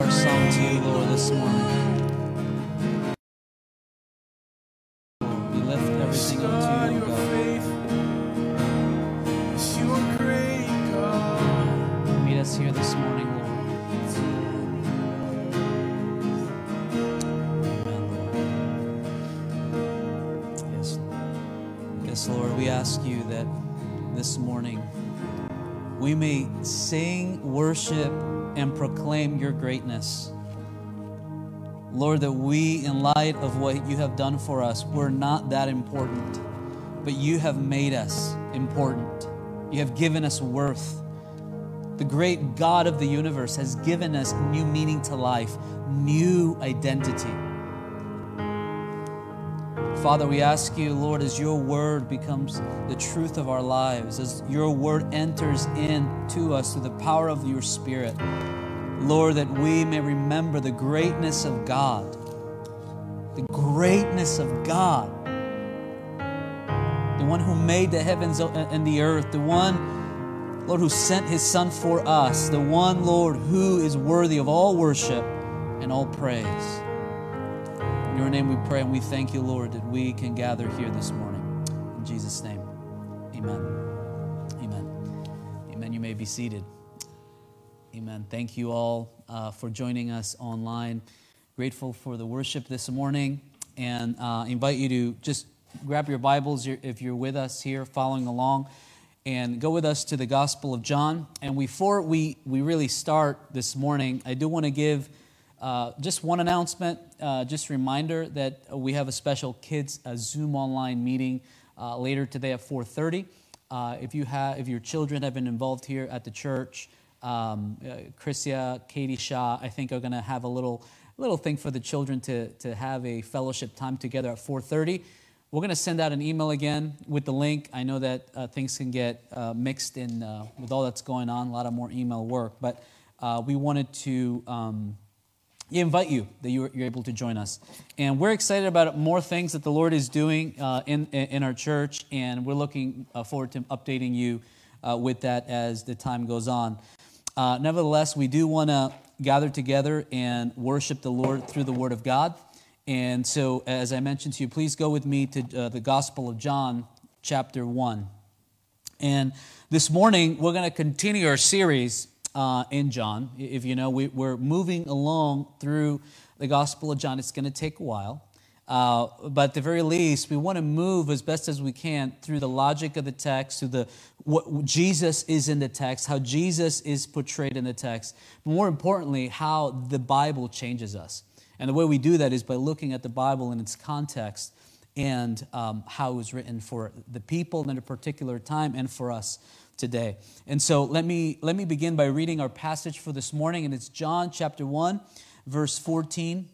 our song to you, Lord, this morning. We lift everything up to you, God. Meet us here this morning, Lord. Amen, Lord. Yes, Lord. Yes, Lord, we ask you that this morning we may sing, worship, and proclaim your greatness. Lord, that we, in light of what you have done for us, we're not that important, but you have made us important. You have given us worth. The great God of the universe has given us new meaning to life, new identity. Father, we ask you, Lord, as your word becomes the truth of our lives, as your word enters into us through the power of your Spirit, Lord, that we may remember the greatness of God, the greatness of God, the one who made the heavens and the earth, the one, Lord, who sent his Son for us, the one, Lord, who is worthy of all worship and all praise. Your name we pray and we thank you, Lord, that we can gather here this morning. In Jesus' name, amen. Amen. Amen. You may be seated. Amen. Thank you all uh, for joining us online. Grateful for the worship this morning and uh, invite you to just grab your Bibles if you're with us here following along and go with us to the Gospel of John. And before we, we really start this morning, I do want to give uh, just one announcement, uh, just a reminder that we have a special kids a Zoom online meeting uh, later today at 4:30. Uh, if you have, if your children have been involved here at the church, um, uh, Chrisia, Katie Shaw, I think are going to have a little little thing for the children to to have a fellowship time together at 4:30. We're going to send out an email again with the link. I know that uh, things can get mixed in with all that's going on, a lot of more email work, but we wanted to. Um, we invite you that you're, able to join us. And we're excited about more things that the Lord is doing uh, in, in our church, and we're looking uh, forward to updating you uh, with that as the time goes on. Nevertheless, we do want to gather together and worship the Lord through the Word of God. And so, as I mentioned to you, please go with me to the Gospel of John, chapter 1. And this morning, we're going to continue our series uh, in John. If you know, we, are moving along through the Gospel of John. It's going to take a while. Uh, but at the very least, we want to move as best as we can through the logic of the text, through the what Jesus is in the text, how Jesus is portrayed in the text. But more importantly, how the Bible changes us. And the way we do that is by looking at the Bible in its context and um, how it was written for the people in a particular time and for us today. And so let me let me begin by reading our passage for this morning, and it's John chapter 1, verse 14,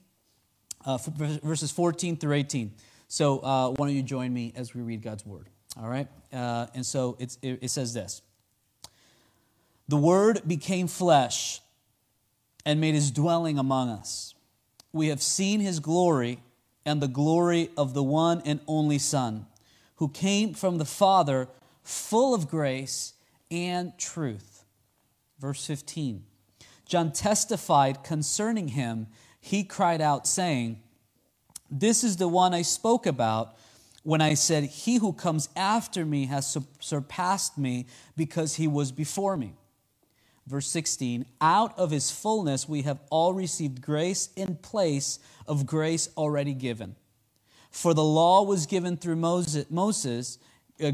uh, verses 14 through 18. So uh, why don't you join me as we read God's word? All right? Uh, and so it, it says this The word became flesh and made his dwelling among us. We have seen his glory and the glory of the one and only Son, who came from the Father, full of grace and truth. Verse 15 John testified concerning him. He cried out, saying, This is the one I spoke about when I said, He who comes after me has surpassed me because he was before me. Verse 16 Out of his fullness we have all received grace in place of grace already given. For the law was given through Moses,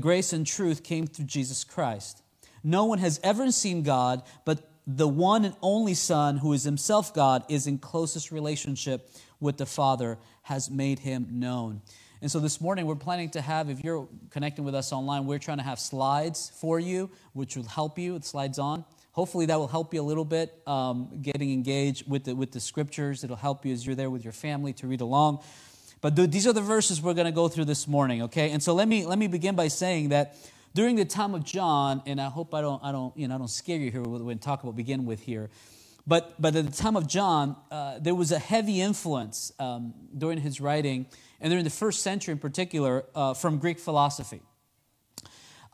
grace and truth came through Jesus Christ. No one has ever seen God, but the one and only Son, who is himself God, is in closest relationship with the Father, has made him known. And so this morning, we're planning to have, if you're connecting with us online, we're trying to have slides for you, which will help you. The slides on. Hopefully, that will help you a little bit um, getting engaged with the, with the scriptures. It'll help you as you're there with your family to read along. But th- these are the verses we're going to go through this morning, okay? And so let me, let me begin by saying that during the time of John, and I hope I don't, I don't, you know, I don't scare you here when talk about begin with here, but but at the time of John, uh, there was a heavy influence um, during his writing, and during the first century in particular, uh, from Greek philosophy.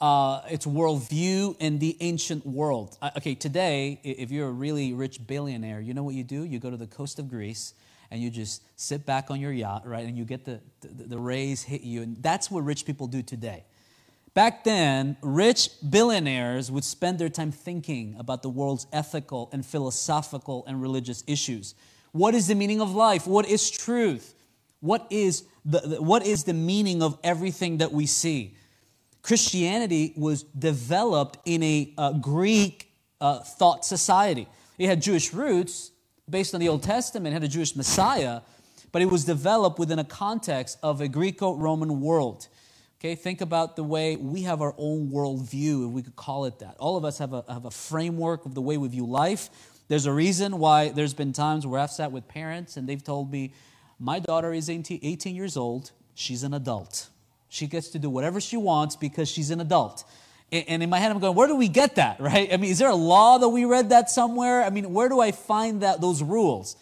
uh, its worldview in the ancient world. Uh, okay, today, if you're a really rich billionaire, you know what you do? You go to the coast of Greece and you just sit back on your yacht, right? And you get the, the, the rays hit you. And that's what rich people do today. Back then, rich billionaires would spend their time thinking about the world's ethical and philosophical and religious issues. What is the meaning of life? What is truth? What is the, what is the meaning of everything that we see? Christianity was developed in a Greek uh, thought society. It had Jewish roots based on the Old Testament, had a Jewish Messiah, but it was developed within a context of a Greco Roman world. Okay, think about the way we have our own worldview, if we could call it that. All of us have a, have a framework of the way we view life. There's a reason why there's been times where I've sat with parents and they've told me, My daughter is 18 years old, she's an adult. She gets to do whatever she wants because she's an adult. And in my head, I'm going, where do we get that, right? I mean, is there a law that we read that somewhere? I mean, where do I find that those rules?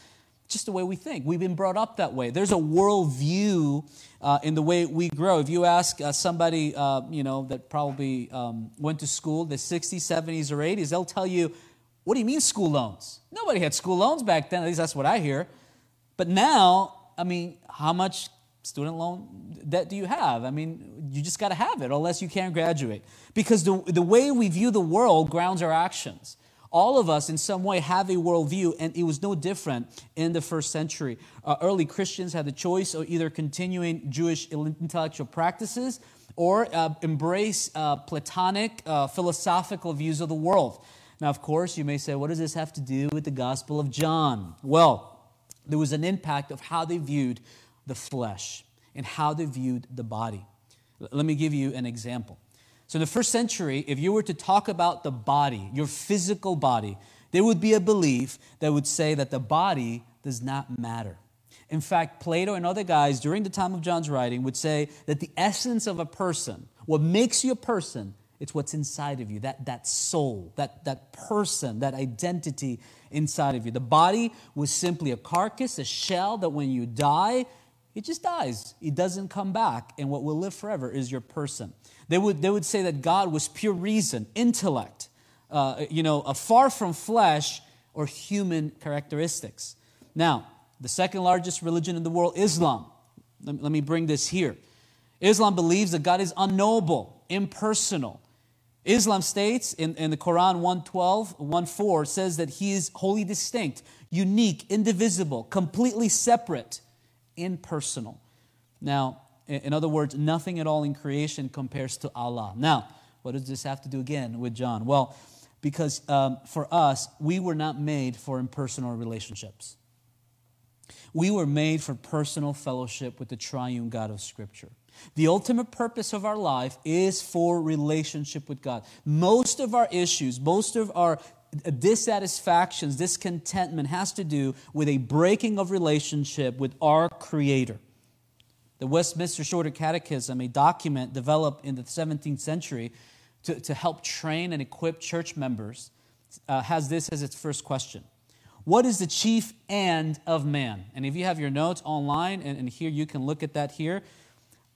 Just the way we think. We've been brought up that way. There's a worldview uh, in the way we grow. If you ask uh, somebody, uh, you know, that probably um, went to school, the 60s, 70s, or 80s, they'll tell you, what do you mean school loans? Nobody had school loans back then. At least that's what I hear. But now, I mean, how much student loan debt do you have? I mean, you just got to have it unless you can't graduate. Because the, the way we view the world grounds our actions. All of us, in some way, have a worldview, and it was no different in the first century. Uh, early Christians had the choice of either continuing Jewish intellectual practices or uh, embrace uh, Platonic uh, philosophical views of the world. Now, of course, you may say, what does this have to do with the Gospel of John? Well, there was an impact of how they viewed the flesh and how they viewed the body. Let me give you an example. So, in the first century, if you were to talk about the body, your physical body, there would be a belief that would say that the body does not matter. In fact, Plato and other guys during the time of John's writing would say that the essence of a person, what makes you a person, it's what's inside of you, that, that soul, that, that person, that identity inside of you. The body was simply a carcass, a shell that when you die, it just dies. It doesn't come back. And what will live forever is your person. They would, they would say that God was pure reason, intellect, uh, you know, far from flesh or human characteristics. Now, the second largest religion in the world, Islam. Let, let me bring this here. Islam believes that God is unknowable, impersonal. Islam states in, in the Quran 112, 1.4 says that he is wholly distinct, unique, indivisible, completely separate impersonal. Now, in other words, nothing at all in creation compares to Allah. Now, what does this have to do again with John? Well, because um, for us, we were not made for impersonal relationships. We were made for personal fellowship with the triune God of Scripture. The ultimate purpose of our life is for relationship with God. Most of our issues, most of our dissatisfactions, discontentment has to do with a breaking of relationship with our Creator. The Westminster Shorter Catechism, a document developed in the 17th century to, to help train and equip church members, uh, has this as its first question What is the chief end of man? And if you have your notes online, and, and here you can look at that here.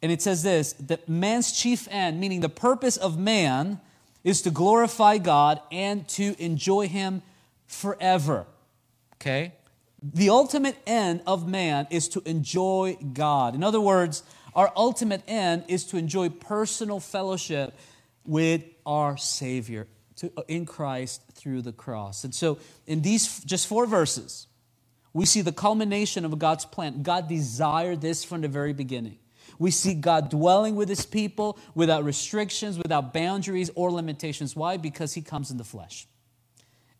And it says this that man's chief end, meaning the purpose of man, is to glorify God and to enjoy Him forever. Okay? The ultimate end of man is to enjoy God. In other words, our ultimate end is to enjoy personal fellowship with our Savior to, uh, in Christ through the cross. And so, in these just four verses, we see the culmination of God's plan. God desired this from the very beginning. We see God dwelling with his people without restrictions, without boundaries or limitations. Why? Because he comes in the flesh.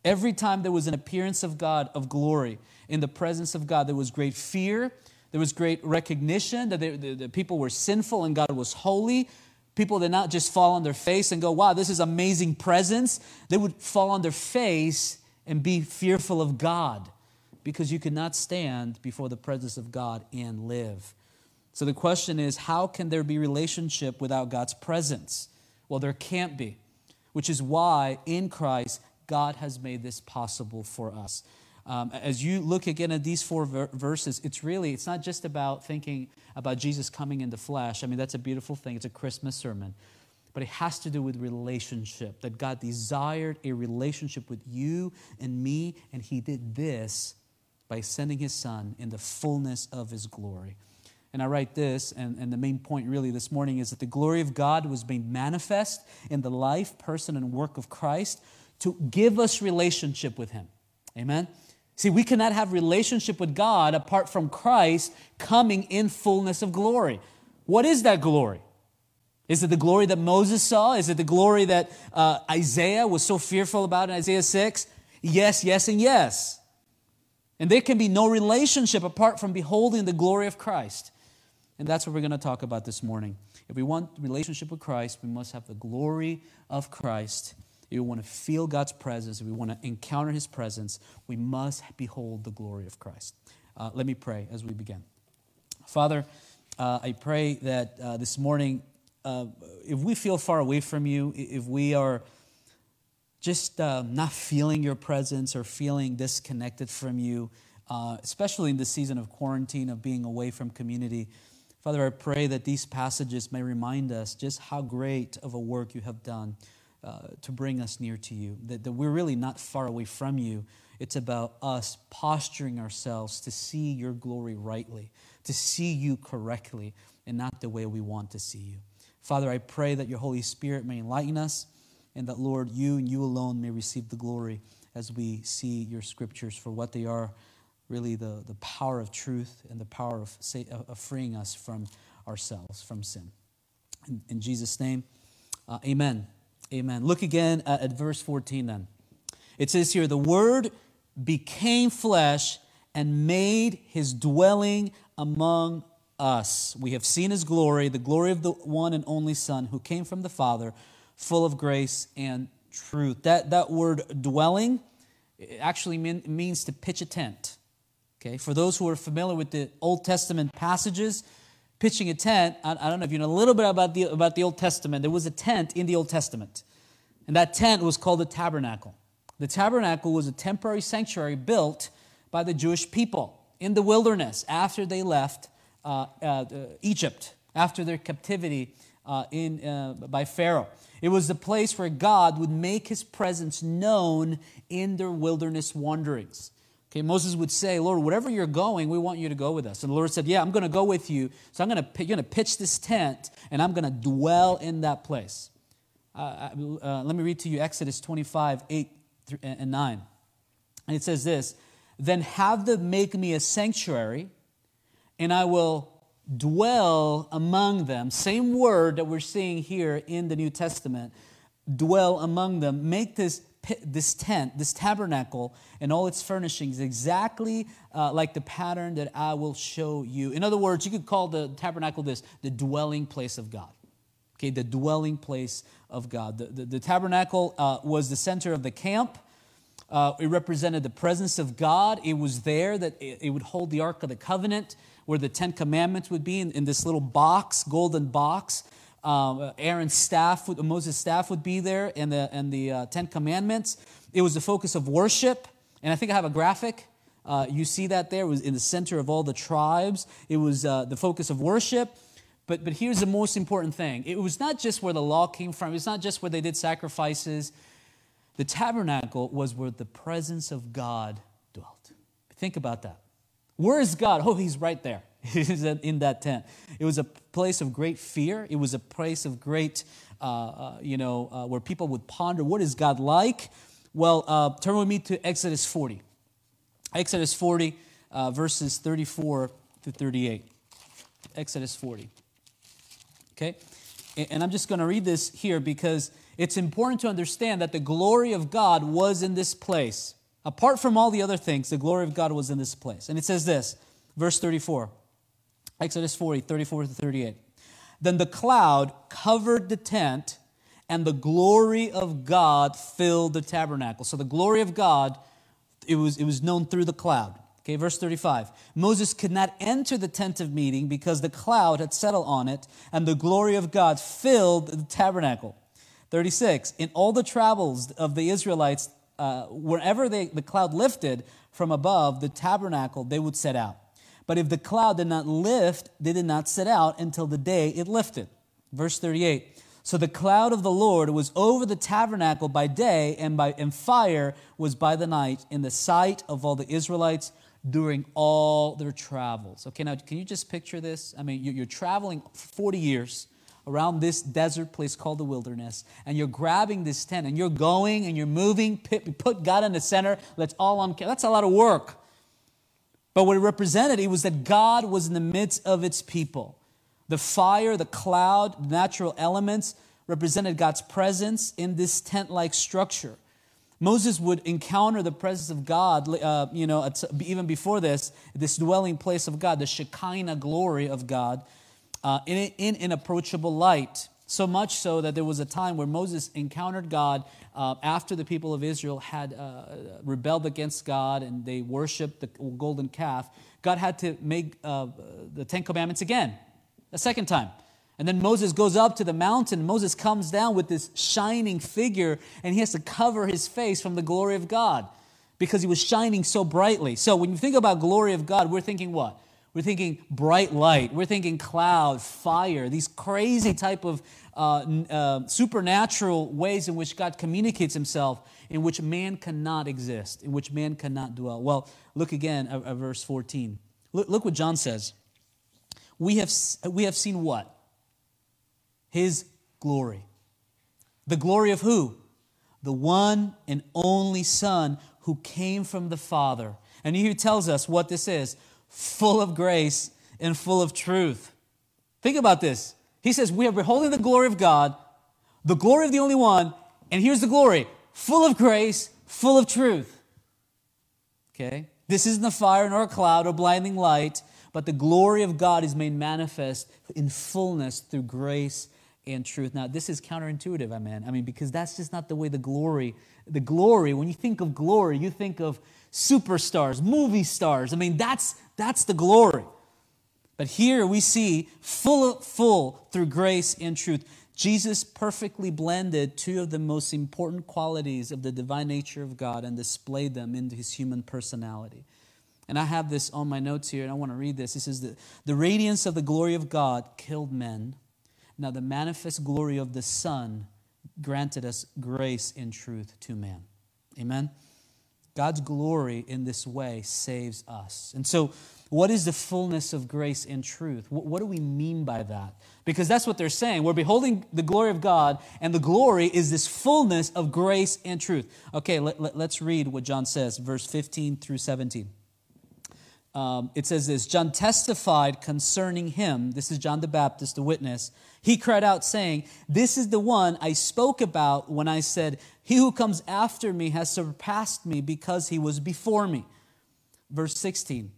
Every time there was an appearance of God, of glory, in the presence of God, there was great fear. There was great recognition that they, the, the people were sinful and God was holy. People did not just fall on their face and go, wow, this is amazing presence. They would fall on their face and be fearful of God because you could not stand before the presence of God and live. So the question is how can there be relationship without God's presence? Well, there can't be, which is why in Christ, God has made this possible for us. Um, as you look again at these four ver- verses, it's really, it's not just about thinking about Jesus coming in the flesh. I mean, that's a beautiful thing. It's a Christmas sermon. but it has to do with relationship, that God desired a relationship with you and me, and He did this by sending His Son in the fullness of His glory. And I write this, and, and the main point really this morning is that the glory of God was made manifest in the life, person, and work of Christ to give us relationship with Him. Amen? See, we cannot have relationship with God apart from Christ coming in fullness of glory. What is that glory? Is it the glory that Moses saw? Is it the glory that uh, Isaiah was so fearful about in Isaiah 6? Yes, yes, and yes. And there can be no relationship apart from beholding the glory of Christ. And that's what we're going to talk about this morning. If we want relationship with Christ, we must have the glory of Christ. If we want to feel God's presence, if we want to encounter His presence, we must behold the glory of Christ. Uh, let me pray as we begin. Father, uh, I pray that uh, this morning, uh, if we feel far away from you, if we are just uh, not feeling your presence or feeling disconnected from you, uh, especially in the season of quarantine, of being away from community, Father, I pray that these passages may remind us just how great of a work you have done uh, to bring us near to you, that, that we're really not far away from you. It's about us posturing ourselves to see your glory rightly, to see you correctly, and not the way we want to see you. Father, I pray that your Holy Spirit may enlighten us, and that, Lord, you and you alone may receive the glory as we see your scriptures for what they are really the, the power of truth and the power of, of freeing us from ourselves, from sin. In, in Jesus' name, uh, amen. Amen. Look again at, at verse 14 then. It says here, the word became flesh and made his dwelling among us. We have seen his glory, the glory of the one and only Son who came from the Father, full of grace and truth. That, that word dwelling actually mean, means to pitch a tent. Okay, for those who are familiar with the Old Testament passages, pitching a tent, I, I don't know if you know a little bit about the, about the Old Testament. There was a tent in the Old Testament, and that tent was called the tabernacle. The tabernacle was a temporary sanctuary built by the Jewish people in the wilderness after they left uh, uh, Egypt, after their captivity uh, in, uh, by Pharaoh. It was the place where God would make his presence known in their wilderness wanderings. Okay, Moses would say, Lord, wherever you're going, we want you to go with us. And the Lord said, Yeah, I'm going to go with you. So I'm going to, you're going to pitch this tent, and I'm going to dwell in that place. Uh, uh, let me read to you Exodus 25, 8 and 9. And it says this Then have them make me a sanctuary, and I will dwell among them. Same word that we're seeing here in the New Testament dwell among them. Make this this tent, this tabernacle, and all its furnishings exactly uh, like the pattern that I will show you. In other words, you could call the tabernacle this the dwelling place of God. Okay, the dwelling place of God. The, the, the tabernacle uh, was the center of the camp. Uh, it represented the presence of God. It was there that it, it, would hold the Ark of the Covenant, where the Ten Commandments would be in, in this little box, golden box. Um, Aaron's staff, Moses' staff would be there, and the, and the uh, Ten Commandments. It was the focus of worship. And I think I have a graphic. Uh, you see that there. It was in the center of all the tribes. It was uh, the focus of worship. But, but here's the most important thing it was not just where the law came from, it's not just where they did sacrifices. The tabernacle was where the presence of God dwelt. Think about that. Where is God? Oh, he's right there. In that tent. It was a place of great fear. It was a place of great, uh, uh, you know, uh, where people would ponder what is God like? Well, uh, turn with me to Exodus 40. Exodus 40, uh, verses 34 to 38. Exodus 40. Okay? And I'm just going to read this here because it's important to understand that the glory of God was in this place. Apart from all the other things, the glory of God was in this place. And it says this, verse 34, Exodus 40, 34 to 38. Then the cloud covered the tent, and the glory of God filled the tabernacle. So the glory of God, it was, it was known through the cloud. Okay, verse 35. Moses could not enter the tent of meeting because the cloud had settled on it, and the glory of God filled the tabernacle. 36. In all the travels of the Israelites, uh, wherever they, the cloud lifted from above the tabernacle, they would set out. But if the cloud did not lift, they did not set out until the day it lifted. Verse 38. So the cloud of the Lord was over the tabernacle by day, and, by, and fire was by the night in the sight of all the Israelites during all their travels. Okay, now can you just picture this? I mean, you're traveling 40 years around this desert place called the wilderness, and you're grabbing this tent, and you're going and you're moving, put God in the center. Let's all on. That's a lot of work. But what it represented, it was that God was in the midst of its people. The fire, the cloud, natural elements represented God's presence in this tent like structure. Moses would encounter the presence of God, uh, you know, even before this, this dwelling place of God, the Shekinah glory of God, uh, in, in inapproachable light. So much so that there was a time where Moses encountered God uh, after the people of Israel had uh, rebelled against God and they worshiped the golden calf. God had to make uh, the Ten Commandments again a second time. And then Moses goes up to the mountain. Moses comes down with this shining figure, and he has to cover his face from the glory of God because he was shining so brightly. So when you think about glory of God, we're thinking what? We're thinking bright light. We're thinking cloud, fire, these crazy type of uh, uh, supernatural ways in which God communicates himself, in which man cannot exist, in which man cannot dwell. Well, look again at, at verse 14. Look, look what John says we have, we have seen what? His glory. The glory of who? The one and only Son who came from the Father. And he tells us what this is full of grace and full of truth. Think about this. He says, We are beholding the glory of God, the glory of the only one, and here's the glory full of grace, full of truth. Okay? This isn't a fire nor a cloud or blinding light but the glory of God is made manifest in fullness through grace and truth. Now, this is counterintuitive, I mean, I mean, because that's just not the way the glory, the glory, when you think of glory, you think of superstars, movie stars. I mean, that's that's the glory. But here we see full full through grace and truth. Jesus perfectly blended two of the most important qualities of the divine nature of God and displayed them into his human personality. And I have this on my notes here, and I want to read this. It says, the, the radiance of the glory of God killed men. Now, the manifest glory of the Son granted us grace and truth to man. Amen? God's glory in this way saves us. And so, what is the fullness of grace and truth? What, do we mean by that? Because that's what they're saying. We're beholding the glory of God, and the glory is this fullness of grace and truth. Okay, let, let's read what John says, verse 15 through 17 um, it says this John testified concerning him. This is John the Baptist, the witness. He cried out, saying, This is the one I spoke about when I said, He who comes after me has surpassed me because he was before me. Verse 16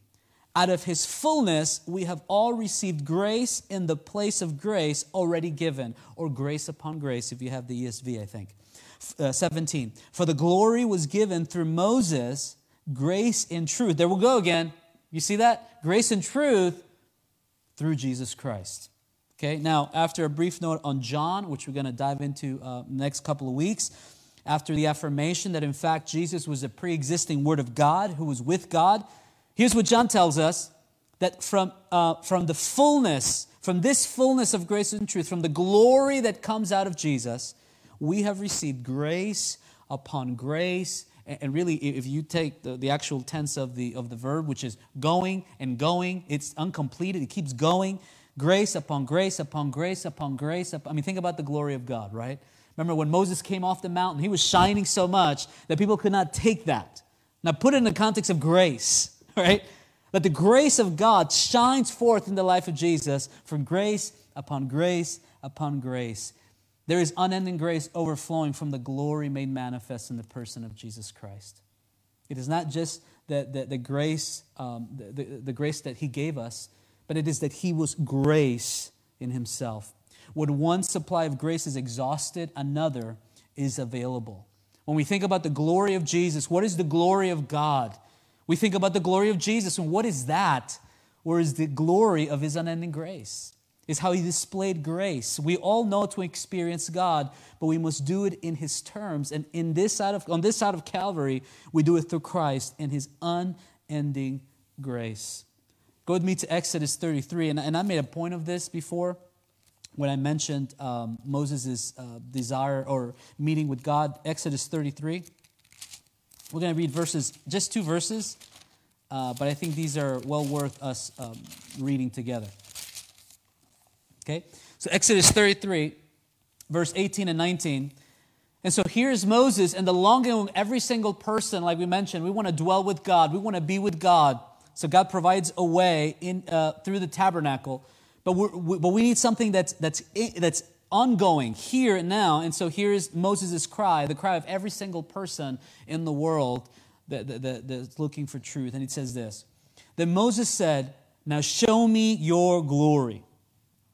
Out of his fullness we have all received grace in the place of grace already given, or grace upon grace, if you have the ESV, I think. Uh, 17 For the glory was given through Moses, grace and truth. There we go again you see that? Grace and truth through Jesus Christ. Okay, now, after a brief note on John, which we're going to dive into uh, next couple of weeks, after the affirmation that in fact Jesus was a pre existing Word of God who was with God, here's what John tells us that from, uh, from the fullness, from this fullness of grace and truth, from the glory that comes out of Jesus, we have received grace upon grace and really, if you take the, the actual tense of the, of the verb, which is going and going, it's uncompleted, it keeps going. Grace upon grace upon grace upon grace. I mean, think about the glory of God, right? Remember when Moses came off the mountain, he was shining so much that people could not take that. Now, put it in the context of grace, right? That the grace of God shines forth in the life of Jesus from grace upon grace upon grace. There is unending grace overflowing from the glory made manifest in the person of Jesus Christ. It is not just the, the, the grace, um, the, the, the grace that He gave us, but it is that He was grace in Himself. When one supply of grace is exhausted, another is available. When we think about the glory of Jesus, what is the glory of God? We think about the glory of Jesus, and what is that? Or is the glory of His unending grace? Is how he displayed grace. We all know to experience God, but we must do it in his terms. And in this side of, on this side of Calvary, we do it through Christ and his unending grace. Go with me to Exodus 33. And, and I made a point of this before. when I mentioned um, Moses' uh, desire or meeting with God, Exodus 33. We're going to read verses, just two verses, uh, but I think these are well worth us um, reading together. Okay? So, Exodus 33, verse 18 and 19. And so here's Moses, and the longing of every single person, like we mentioned, we want to dwell with God, we want to be with God. So God provides a way in, uh, through the tabernacle, but, we but we need something that's, that's, that's ongoing here and now. And so here's Moses' cry, the cry of every single person in the world that, that, that's looking for truth. And he says this Then Moses said, Now show me your glory.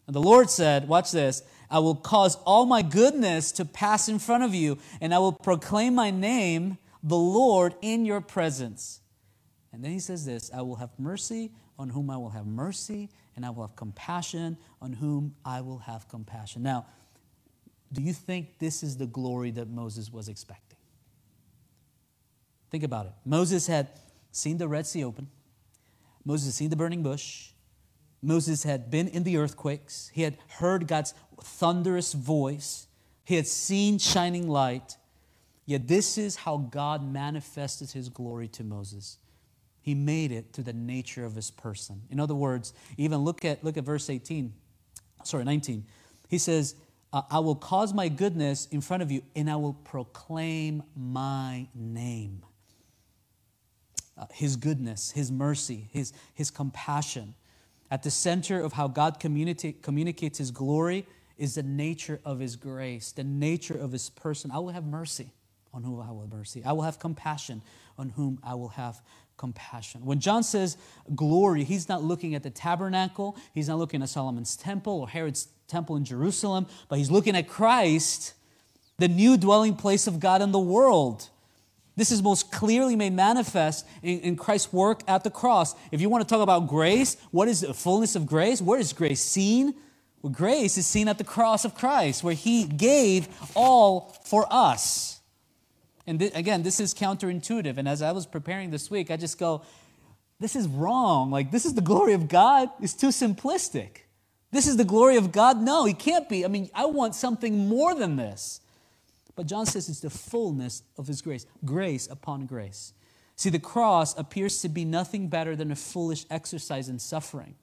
And the Lord said, Watch this. I will cause all my goodness to pass in front of you, and I will proclaim my name, the Lord, in your presence. And then he says this I will have mercy on whom I will have mercy, and I will have compassion on whom I will have compassion. Now, do you think this is the glory that Moses was expecting? Think about it. Moses had seen the Red Sea open, Moses had seen the burning bush, Moses had been in the earthquakes. He had heard God's thunderous voice. He had seen shining light. Yet this is how God manifested his glory to Moses. He made it to the nature of his person. In other words, even look at look at verse 18. Sorry, 19. He says, I will cause my goodness in front of you, and I will proclaim my name. Uh, his goodness, his mercy, his, his compassion. At the center of how God communicate, communicates His glory is the nature of His grace, the nature of His person. I will have mercy on whom I will have mercy. I will have compassion on whom I will have compassion. When John says glory, he's not looking at the tabernacle, he's not looking at Solomon's temple or Herod's temple in Jerusalem, but he's looking at Christ, the new dwelling place of God in the world. This is most clearly made manifest in, in, Christ's work at the cross. If you want to talk about grace, what is the fullness of grace? Where is grace seen? Well, grace is seen at the cross of Christ, where He gave all for us. And th- again, this is counterintuitive. And as I was preparing this week, I just go, this is wrong. Like, this is the glory of God. It's too simplistic. This is the glory of God? No, He can't be. I mean, I want something more than this. But John says it's the fullness of his grace, grace upon grace. See, the cross appears to be nothing better than a foolish exercise in suffering.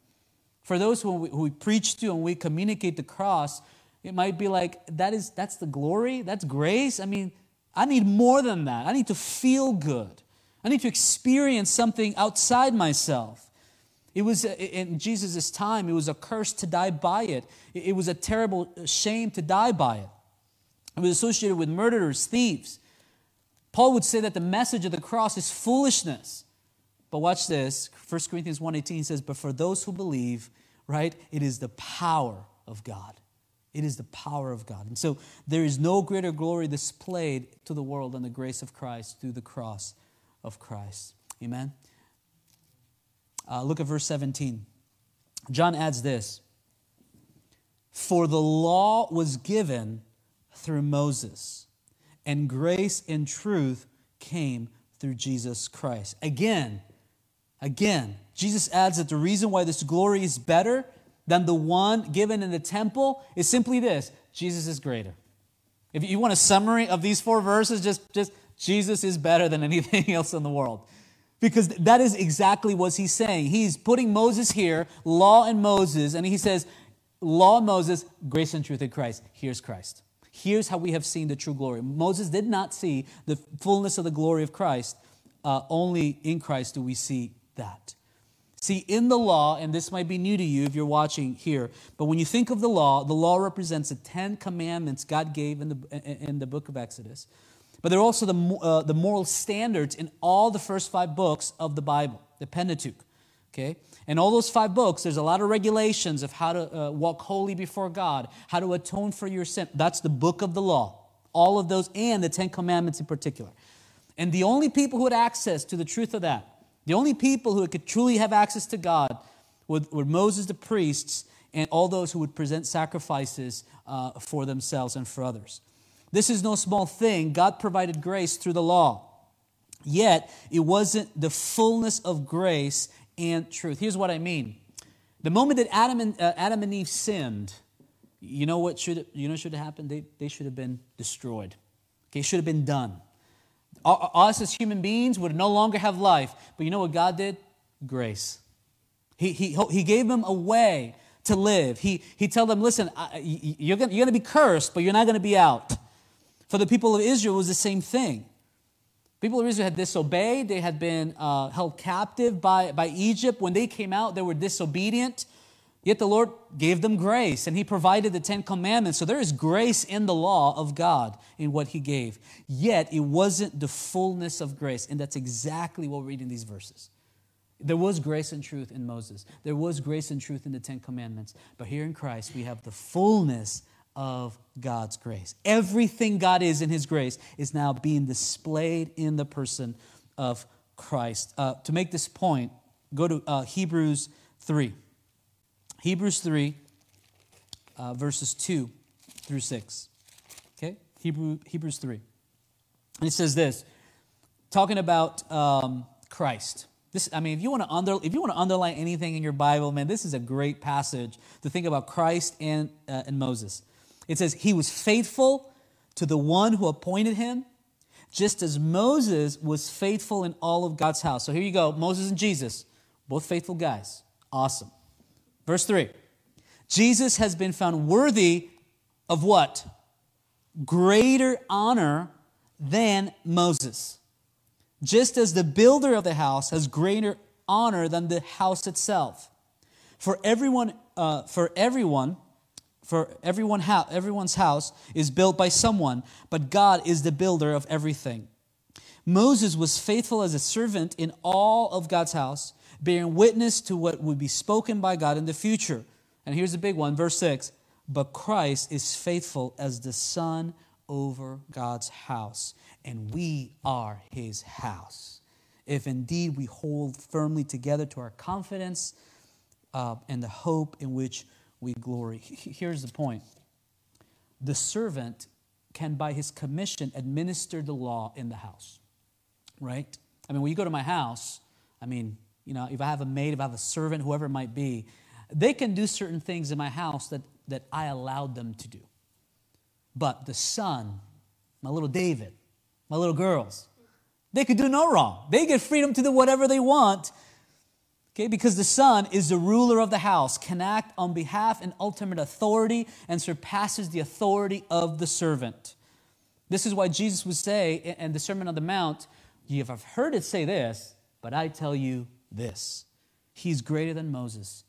For those who we, who we preach to and we communicate the cross, it might be like, that is, that's the glory? That's grace? I mean, I need more than that. I need to feel good. I need to experience something outside myself. It was uh, in Jesus' time, it was a curse to die by it. It was a terrible shame to die by it. It was associated with murderers, thieves. Paul would say that the message of the cross is foolishness. But watch this. 1 Corinthians 1:18 says, "But for those who believe, right, it is the power of God. It is the power of God." And so there is no greater glory displayed to the world than the grace of Christ through the cross of Christ. Amen. Uh, look at verse 17. John adds this For the law was given through Moses, and grace and truth came through Jesus Christ. Again, again, Jesus adds that the reason why this glory is better than the one given in the temple is simply this Jesus is greater. If you want a summary of these four verses, just, just Jesus is better than anything else in the world. Because that is exactly what he's saying. He's putting Moses here, law and Moses, and he says, Law Moses, grace and truth in Christ. Here's Christ. Here's how we have seen the true glory. Moses did not see the fullness of the glory of Christ. Uh, only in Christ do we see that. See, in the law, and this might be new to you if you're watching here, but when you think of the law, the law represents the Ten Commandments God gave in the, in the book of Exodus. But they're also the, uh, the moral standards in all the first five books of the Bible, the Pentateuch. Okay? And all those five books, there's a lot of regulations of how to uh, walk holy before God, how to atone for your sin. That's the book of the law. All of those, and the Ten Commandments in particular. And the only people who had access to the truth of that, the only people who could truly have access to God were, were Moses, the priests, and all those who would present sacrifices uh, for themselves and for others. This is no small thing. God provided grace through the law. Yet, it wasn't the fullness of grace and truth. Here's what I mean. The moment that Adam and, uh, Adam and Eve sinned, you know what should you know should have happened? They, they should have been destroyed. Okay, should have been done. Us as human beings would no longer have life. But you know what God did? Grace. He, he, he gave them a way to live. He, he told them, listen, you're going you're to be cursed, but you're not going to be out. For the people of Israel, was the same thing. People of Israel had disobeyed. They had been uh, held captive by, by Egypt. When they came out, they were disobedient. Yet the Lord gave them grace and He provided the Ten Commandments. So there is grace in the law of God in what He gave. Yet it wasn't the fullness of grace. And that's exactly what we're reading in these verses. There was grace and truth in Moses, there was grace and truth in the Ten Commandments. But here in Christ, we have the fullness of God's grace. Everything God is in His grace is now being displayed in the person of Christ. Uh, to make this point, go to uh, Hebrews 3. Hebrews 3, uh, verses 2 through 6. Okay? Hebrew, Hebrews 3. And it says this, talking about um, Christ. This, I mean, if you want to under, if you want to underline anything in your Bible, man, this is a great passage to think about Christ and, uh, and Moses. It says, He was faithful to the one who appointed him, just as Moses was faithful in all of God's house. So here you go Moses and Jesus, both faithful guys. Awesome. Verse 3 Jesus has been found worthy of what? Greater honor than Moses. Just as the builder of the house has greater honor than the house itself. For everyone, uh, for everyone, for everyone ha- everyone's house is built by someone, but God is the builder of everything. Moses was faithful as a servant in all of God's house bearing witness to what would be spoken by God in the future. And here's the big one, verse 6 But Christ is faithful as the Son over God's house, and we are his house. If indeed we hold firmly together to our confidence uh, and the hope in which we glory. Here's the point the servant can, by his commission, administer the law in the house, right? I mean, when you go to my house, I mean, you know, if I have a maid, if I have a servant, whoever it might be, they can do certain things in my house that, that I allowed them to do. But the son, my little David, my little girls, they could do no wrong. They get freedom to do whatever they want. Okay, because the son is the ruler of the house, can act on behalf and ultimate authority and surpasses the authority of the servant. This is why Jesus would say in the Sermon on the Mount, You have heard it say this, but I tell you this He's greater than Moses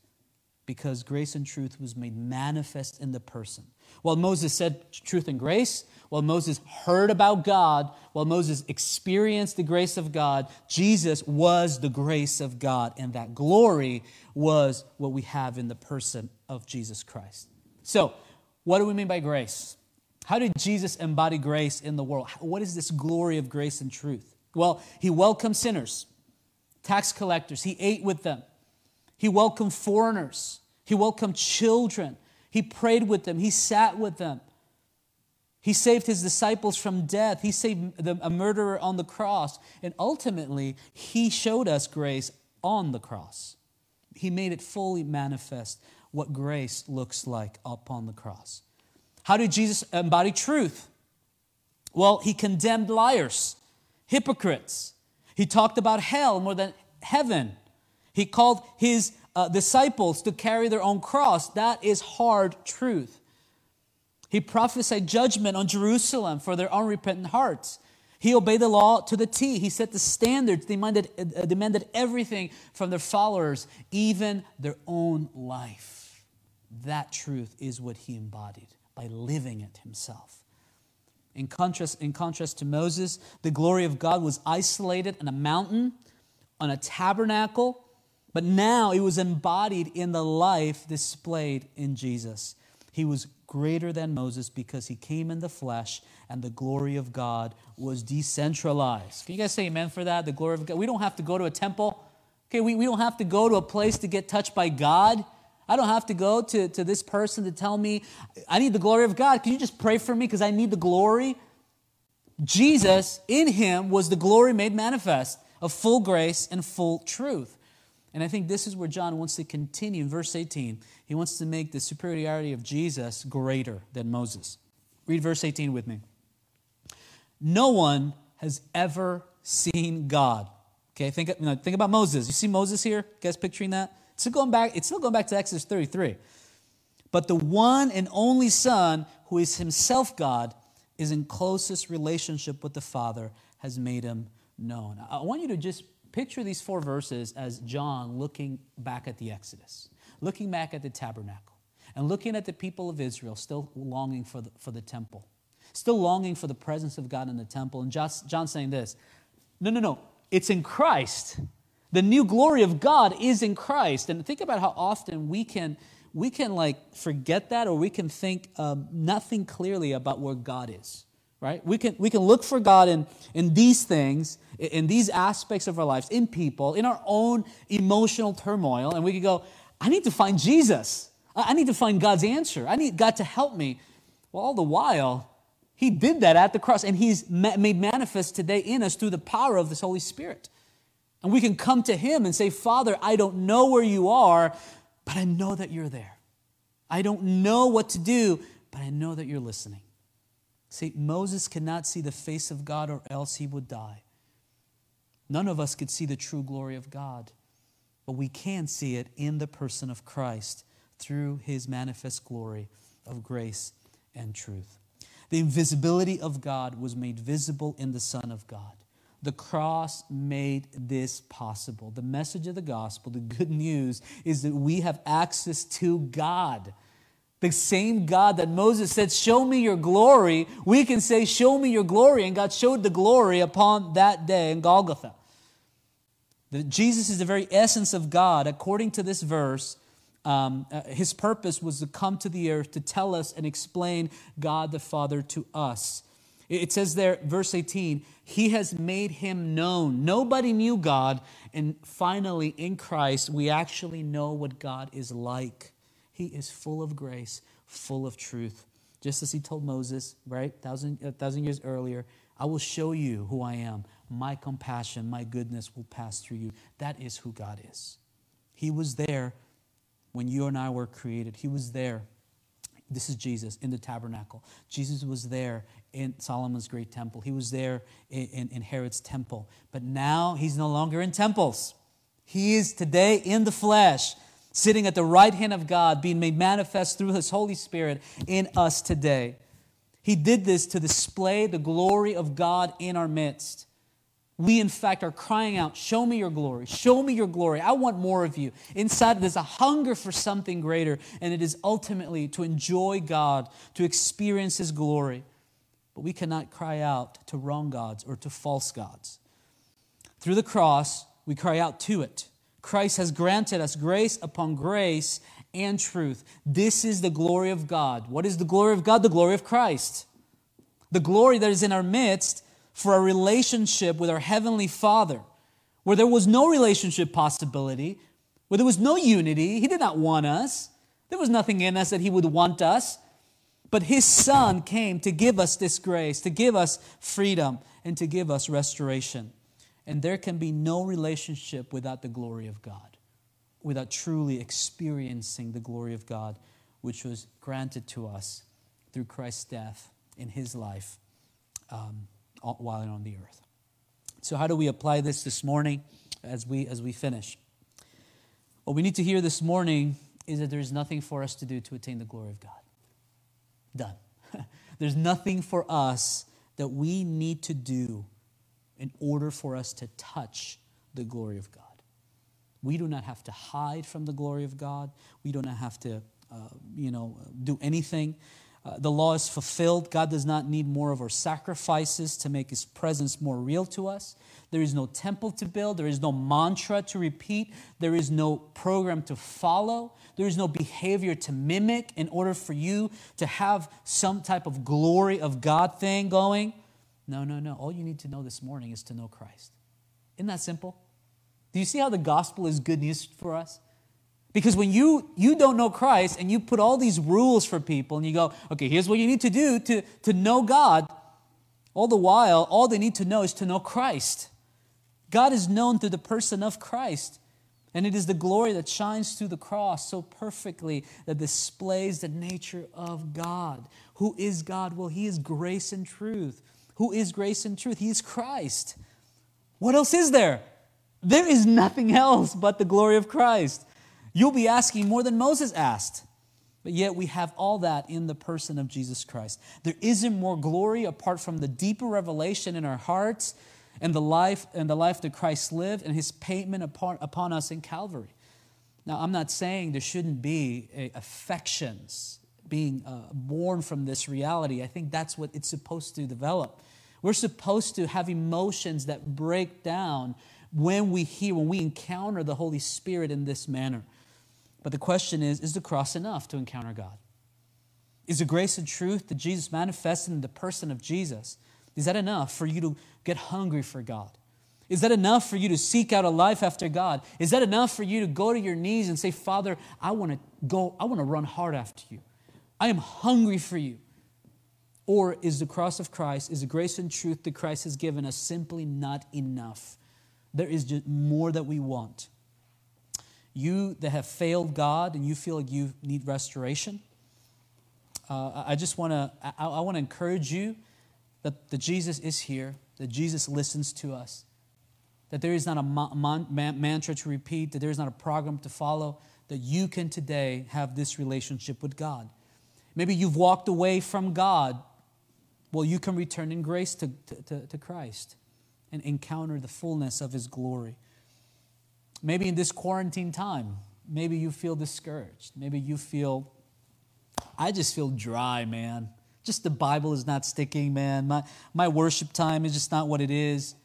because grace and truth was made manifest in the person. While Moses said truth and grace, while Moses heard about God, while Moses experienced the grace of God, Jesus was the grace of God, and that glory was what we have in the person of Jesus Christ. So, what do we mean by grace? How did Jesus embody grace in the world? What is this glory of grace and truth? Well, he welcomed sinners tax collectors. He ate with them. He welcomed foreigners. He welcomed children. He prayed with them. He sat with them. He saved his disciples from death. He saved a murderer on the cross. And ultimately, he showed us grace on the cross. He made it fully manifest what grace looks like upon the cross. How did Jesus embody truth? Well, he condemned liars, hypocrites, he talked about hell more than heaven. He called his uh, disciples to carry their own cross. That is hard truth. He prophesied judgment on Jerusalem for their unrepentant hearts. He obeyed the law to the T. He set the standards, demanded, uh, demanded everything from their followers, even their own life. That truth is what he embodied by living it himself. In contrast, in contrast to Moses, the glory of God was isolated on a mountain, on a tabernacle, but now it was embodied in the life displayed in Jesus. He was greater than Moses because he came in the flesh and the glory of God was decentralized. Can you guys say amen for that? The glory of God. We don't have to go to a temple. Okay, we, we don't have to go to a place to get touched by God. I don't have to go to, to this person to tell me, I need the glory of God. Can you just pray for me because I need the glory? Jesus, in him, was the glory made manifest of full grace and full truth. And I think this is where John wants to continue in verse 18. He wants to make the superiority of Jesus greater than Moses. Read verse 18 with me. No one has ever seen God. Okay, think, you know, think about Moses. You see Moses here? You guys picturing that? It's still going back, it's still going back to Exodus 33. But the one and only Son, who is himself God, is in closest relationship with the Father, has made him known. I want you to just picture these four verses as John looking back at the Exodus, looking back at the tabernacle, and looking at the people of Israel still longing for the, for the temple, still longing for the presence of God in the temple. And John saying this no, no, no, it's in Christ. The new glory of God is in Christ. And think about how often we can we can like forget that or we can think um, nothing clearly about where God is right? We can, we can look for God in, in these things, in these aspects of our lives, in people, in our own emotional turmoil, and we can go, I need to find Jesus. I need to find God's answer. I need God to help me. Well, all the while, He did that at the cross, and He's made manifest today in us through the power of this Holy Spirit. And we can come to Him and say, Father, I don't know where you are, but I know that you're there. I don't know what to do, but I know that you're listening. See, Moses cannot see the face of God or else he would die. None of us could see the true glory of God, but we can see it in the person of Christ through his manifest glory of grace and truth. The invisibility of God was made visible in the Son of God. The cross made this possible. The message of the gospel, the good news, is that we have access to God. The same God that Moses said, Show me your glory, we can say, Show me your glory. And God showed the glory upon that day in Golgotha. Jesus is the very essence of God. According to this verse, um, uh, his purpose was to come to the earth to tell us and explain God the Father to us. It says there, verse 18, He has made him known. Nobody knew God. And finally, in Christ, we actually know what God is like. He is full of grace, full of truth. Just as he told Moses, right, thousand, a thousand years earlier, I will show you who I am. My compassion, my goodness will pass through you. That is who God is. He was there when you and I were created. He was there. This is Jesus in the tabernacle. Jesus was there in Solomon's great temple. He was there in, in, in Herod's temple. But now he's no longer in temples. He is today in the flesh sitting at the right hand of God, being made manifest through His Holy Spirit in us today. He did this to display the glory of God in our midst. We, in fact, are crying out, Show me your glory. Show me your glory. I want more of you. Inside, there's a hunger for something greater, and it is ultimately to enjoy God, to experience His glory. But we cannot cry out to wrong gods or to false gods. Through the cross, we cry out to it. Christ has granted us grace upon grace and truth. This is the glory of God. What is the glory of God? The glory of Christ. The glory that is in our midst for a relationship with our Heavenly Father, where there was no relationship possibility, where there was no unity. He did not want us. There was nothing in us that He would want us. But His Son came to give us this grace, to give us freedom, and to give us restoration. And there can be no relationship without the glory of God, without truly experiencing the glory of God, which was granted to us through Christ's death in his life um, while on the earth. So, how do we apply this this morning as we, as we finish? What we need to hear this morning is that there's nothing for us to do to attain the glory of God. Done. there's nothing for us that we need to do in order for us to touch the glory of God. We do not have to hide from the glory of God. We do not have to, uh, you know, do anything. Uh, the law is fulfilled. God does not need more of our sacrifices to make his presence more real to us. There is no temple to build. There is no mantra to repeat. There is no program to follow. There is no behavior to mimic in order for you to have some type of glory of God thing going. No, no, no. All you need to know this morning is to know Christ. Isn't that simple? Do you see how the gospel is good news for us? Because when you, you don't know Christ and you put all these rules for people and you go, okay, here's what you need to do to, to know God, all the while, all they need to know is to know Christ. God is known through the person of Christ. And it is the glory that shines through the cross so perfectly that displays the nature of God. Who is God? Well, He is grace and truth. Who is grace and truth? He is Christ. What else is there? There is nothing else but the glory of Christ. You'll be asking more than Moses asked. But yet we have all that in the person of Jesus Christ. There isn't more glory apart from the deeper revelation in our hearts and the life and the life that Christ lived and his payment upon, upon us in Calvary. Now, I'm not saying there shouldn't be affections being uh, born from this reality. I think that's what it's supposed to develop. We're supposed to have emotions that break down when we hear, when we encounter the Holy Spirit in this manner. But the question is is the cross enough to encounter God? Is the grace and truth that Jesus manifested in the person of Jesus is that enough for you to get hungry for God? Is that enough for you to seek out a life after God? Is that enough for you to go to your knees and say, Father, I want to go, I want to run hard after you. I am hungry for you. Or is the cross of Christ, is the grace and truth that Christ has given us simply not enough? There is just more that we want. You that have failed God and you feel like you need restoration, uh, I just want to I, I want to encourage you that, that Jesus is here, that Jesus listens to us, that there is not a man, mantra to repeat, that there is not a program to follow, that you can today have this relationship with God. Maybe you've walked away from God. Well, you can return in grace to, to, to Christ and encounter the fullness of His glory. Maybe in this quarantine time, maybe you feel discouraged. Maybe you feel, I just feel dry, man just the Bible is not sticking, man. My, my worship time is just not what it is.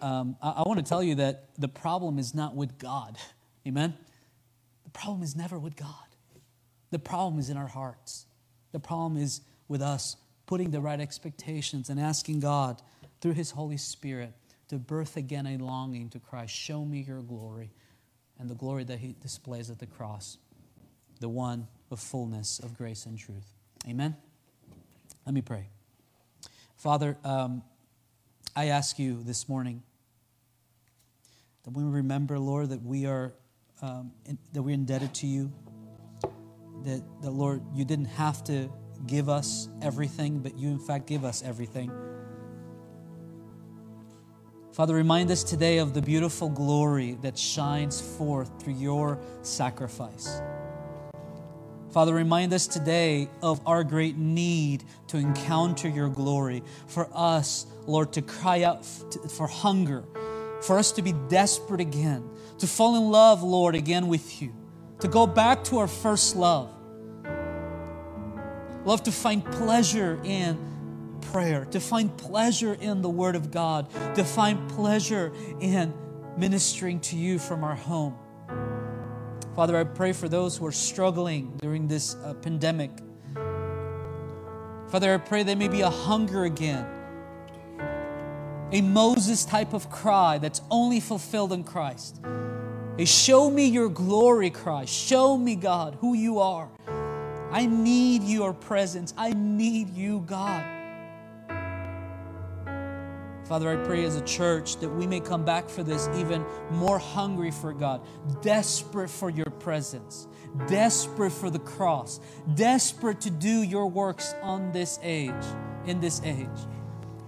Um, I, I want to tell you that the problem is not with God. Amen? The problem is never with God. The problem is in our hearts. The problem is with us putting the right expectations and asking God through His Holy Spirit to birth again a longing to Christ. Show me your glory and the glory that He displays at the cross, the one of fullness of grace and truth. Amen. Let me pray. Father, um, I ask you this morning that we remember, Lord, that we are um, in, that we're indebted to you. That, that, Lord, you didn't have to give us everything, but you, in fact, give us everything. Father, remind us today of the beautiful glory that shines forth through your sacrifice. Father, remind us today of our great need to encounter your glory. For us, Lord, to cry out for hunger, for us to be desperate again, to fall in love, Lord, again with you, to go back to our first love. Love to find pleasure in prayer, to find pleasure in the Word of God, to find pleasure in ministering to you from our home. Father, I pray for those who are struggling during this uh, pandemic. Father, I pray there may be a hunger again, a Moses type of cry that's only fulfilled in Christ. A show me your glory Christ. Show me, God, who you are. I need your presence. I need you, God. Father, I pray as a church that we may come back for this even more hungry for God, desperate for your presence, desperate for the cross, desperate to do your works on this age, in this age,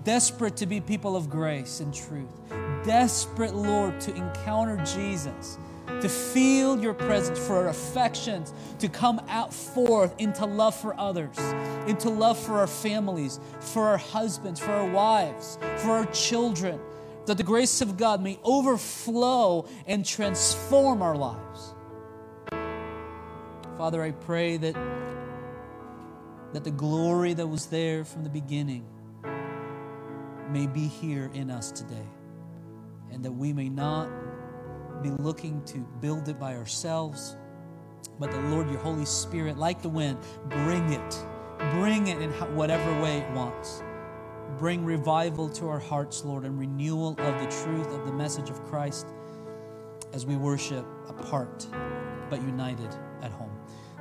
desperate to be people of grace and truth, desperate, Lord, to encounter Jesus to feel your presence, for our affections to come out forth into love for others, into love for our families, for our husbands, for our wives, for our children, that the grace of God may overflow and transform our lives. Father, I pray that, that the glory that was there from the beginning may be here in us today, and that we may not be looking to build it by ourselves, but the Lord, your Holy Spirit, like the wind, bring it. Bring it in whatever way it wants. Bring revival to our hearts, Lord, and renewal of the truth of the message of Christ as we worship apart but united at home.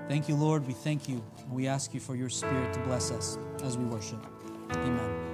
Thank you, Lord. We thank you. We ask you for your Spirit to bless us as we worship. Amen.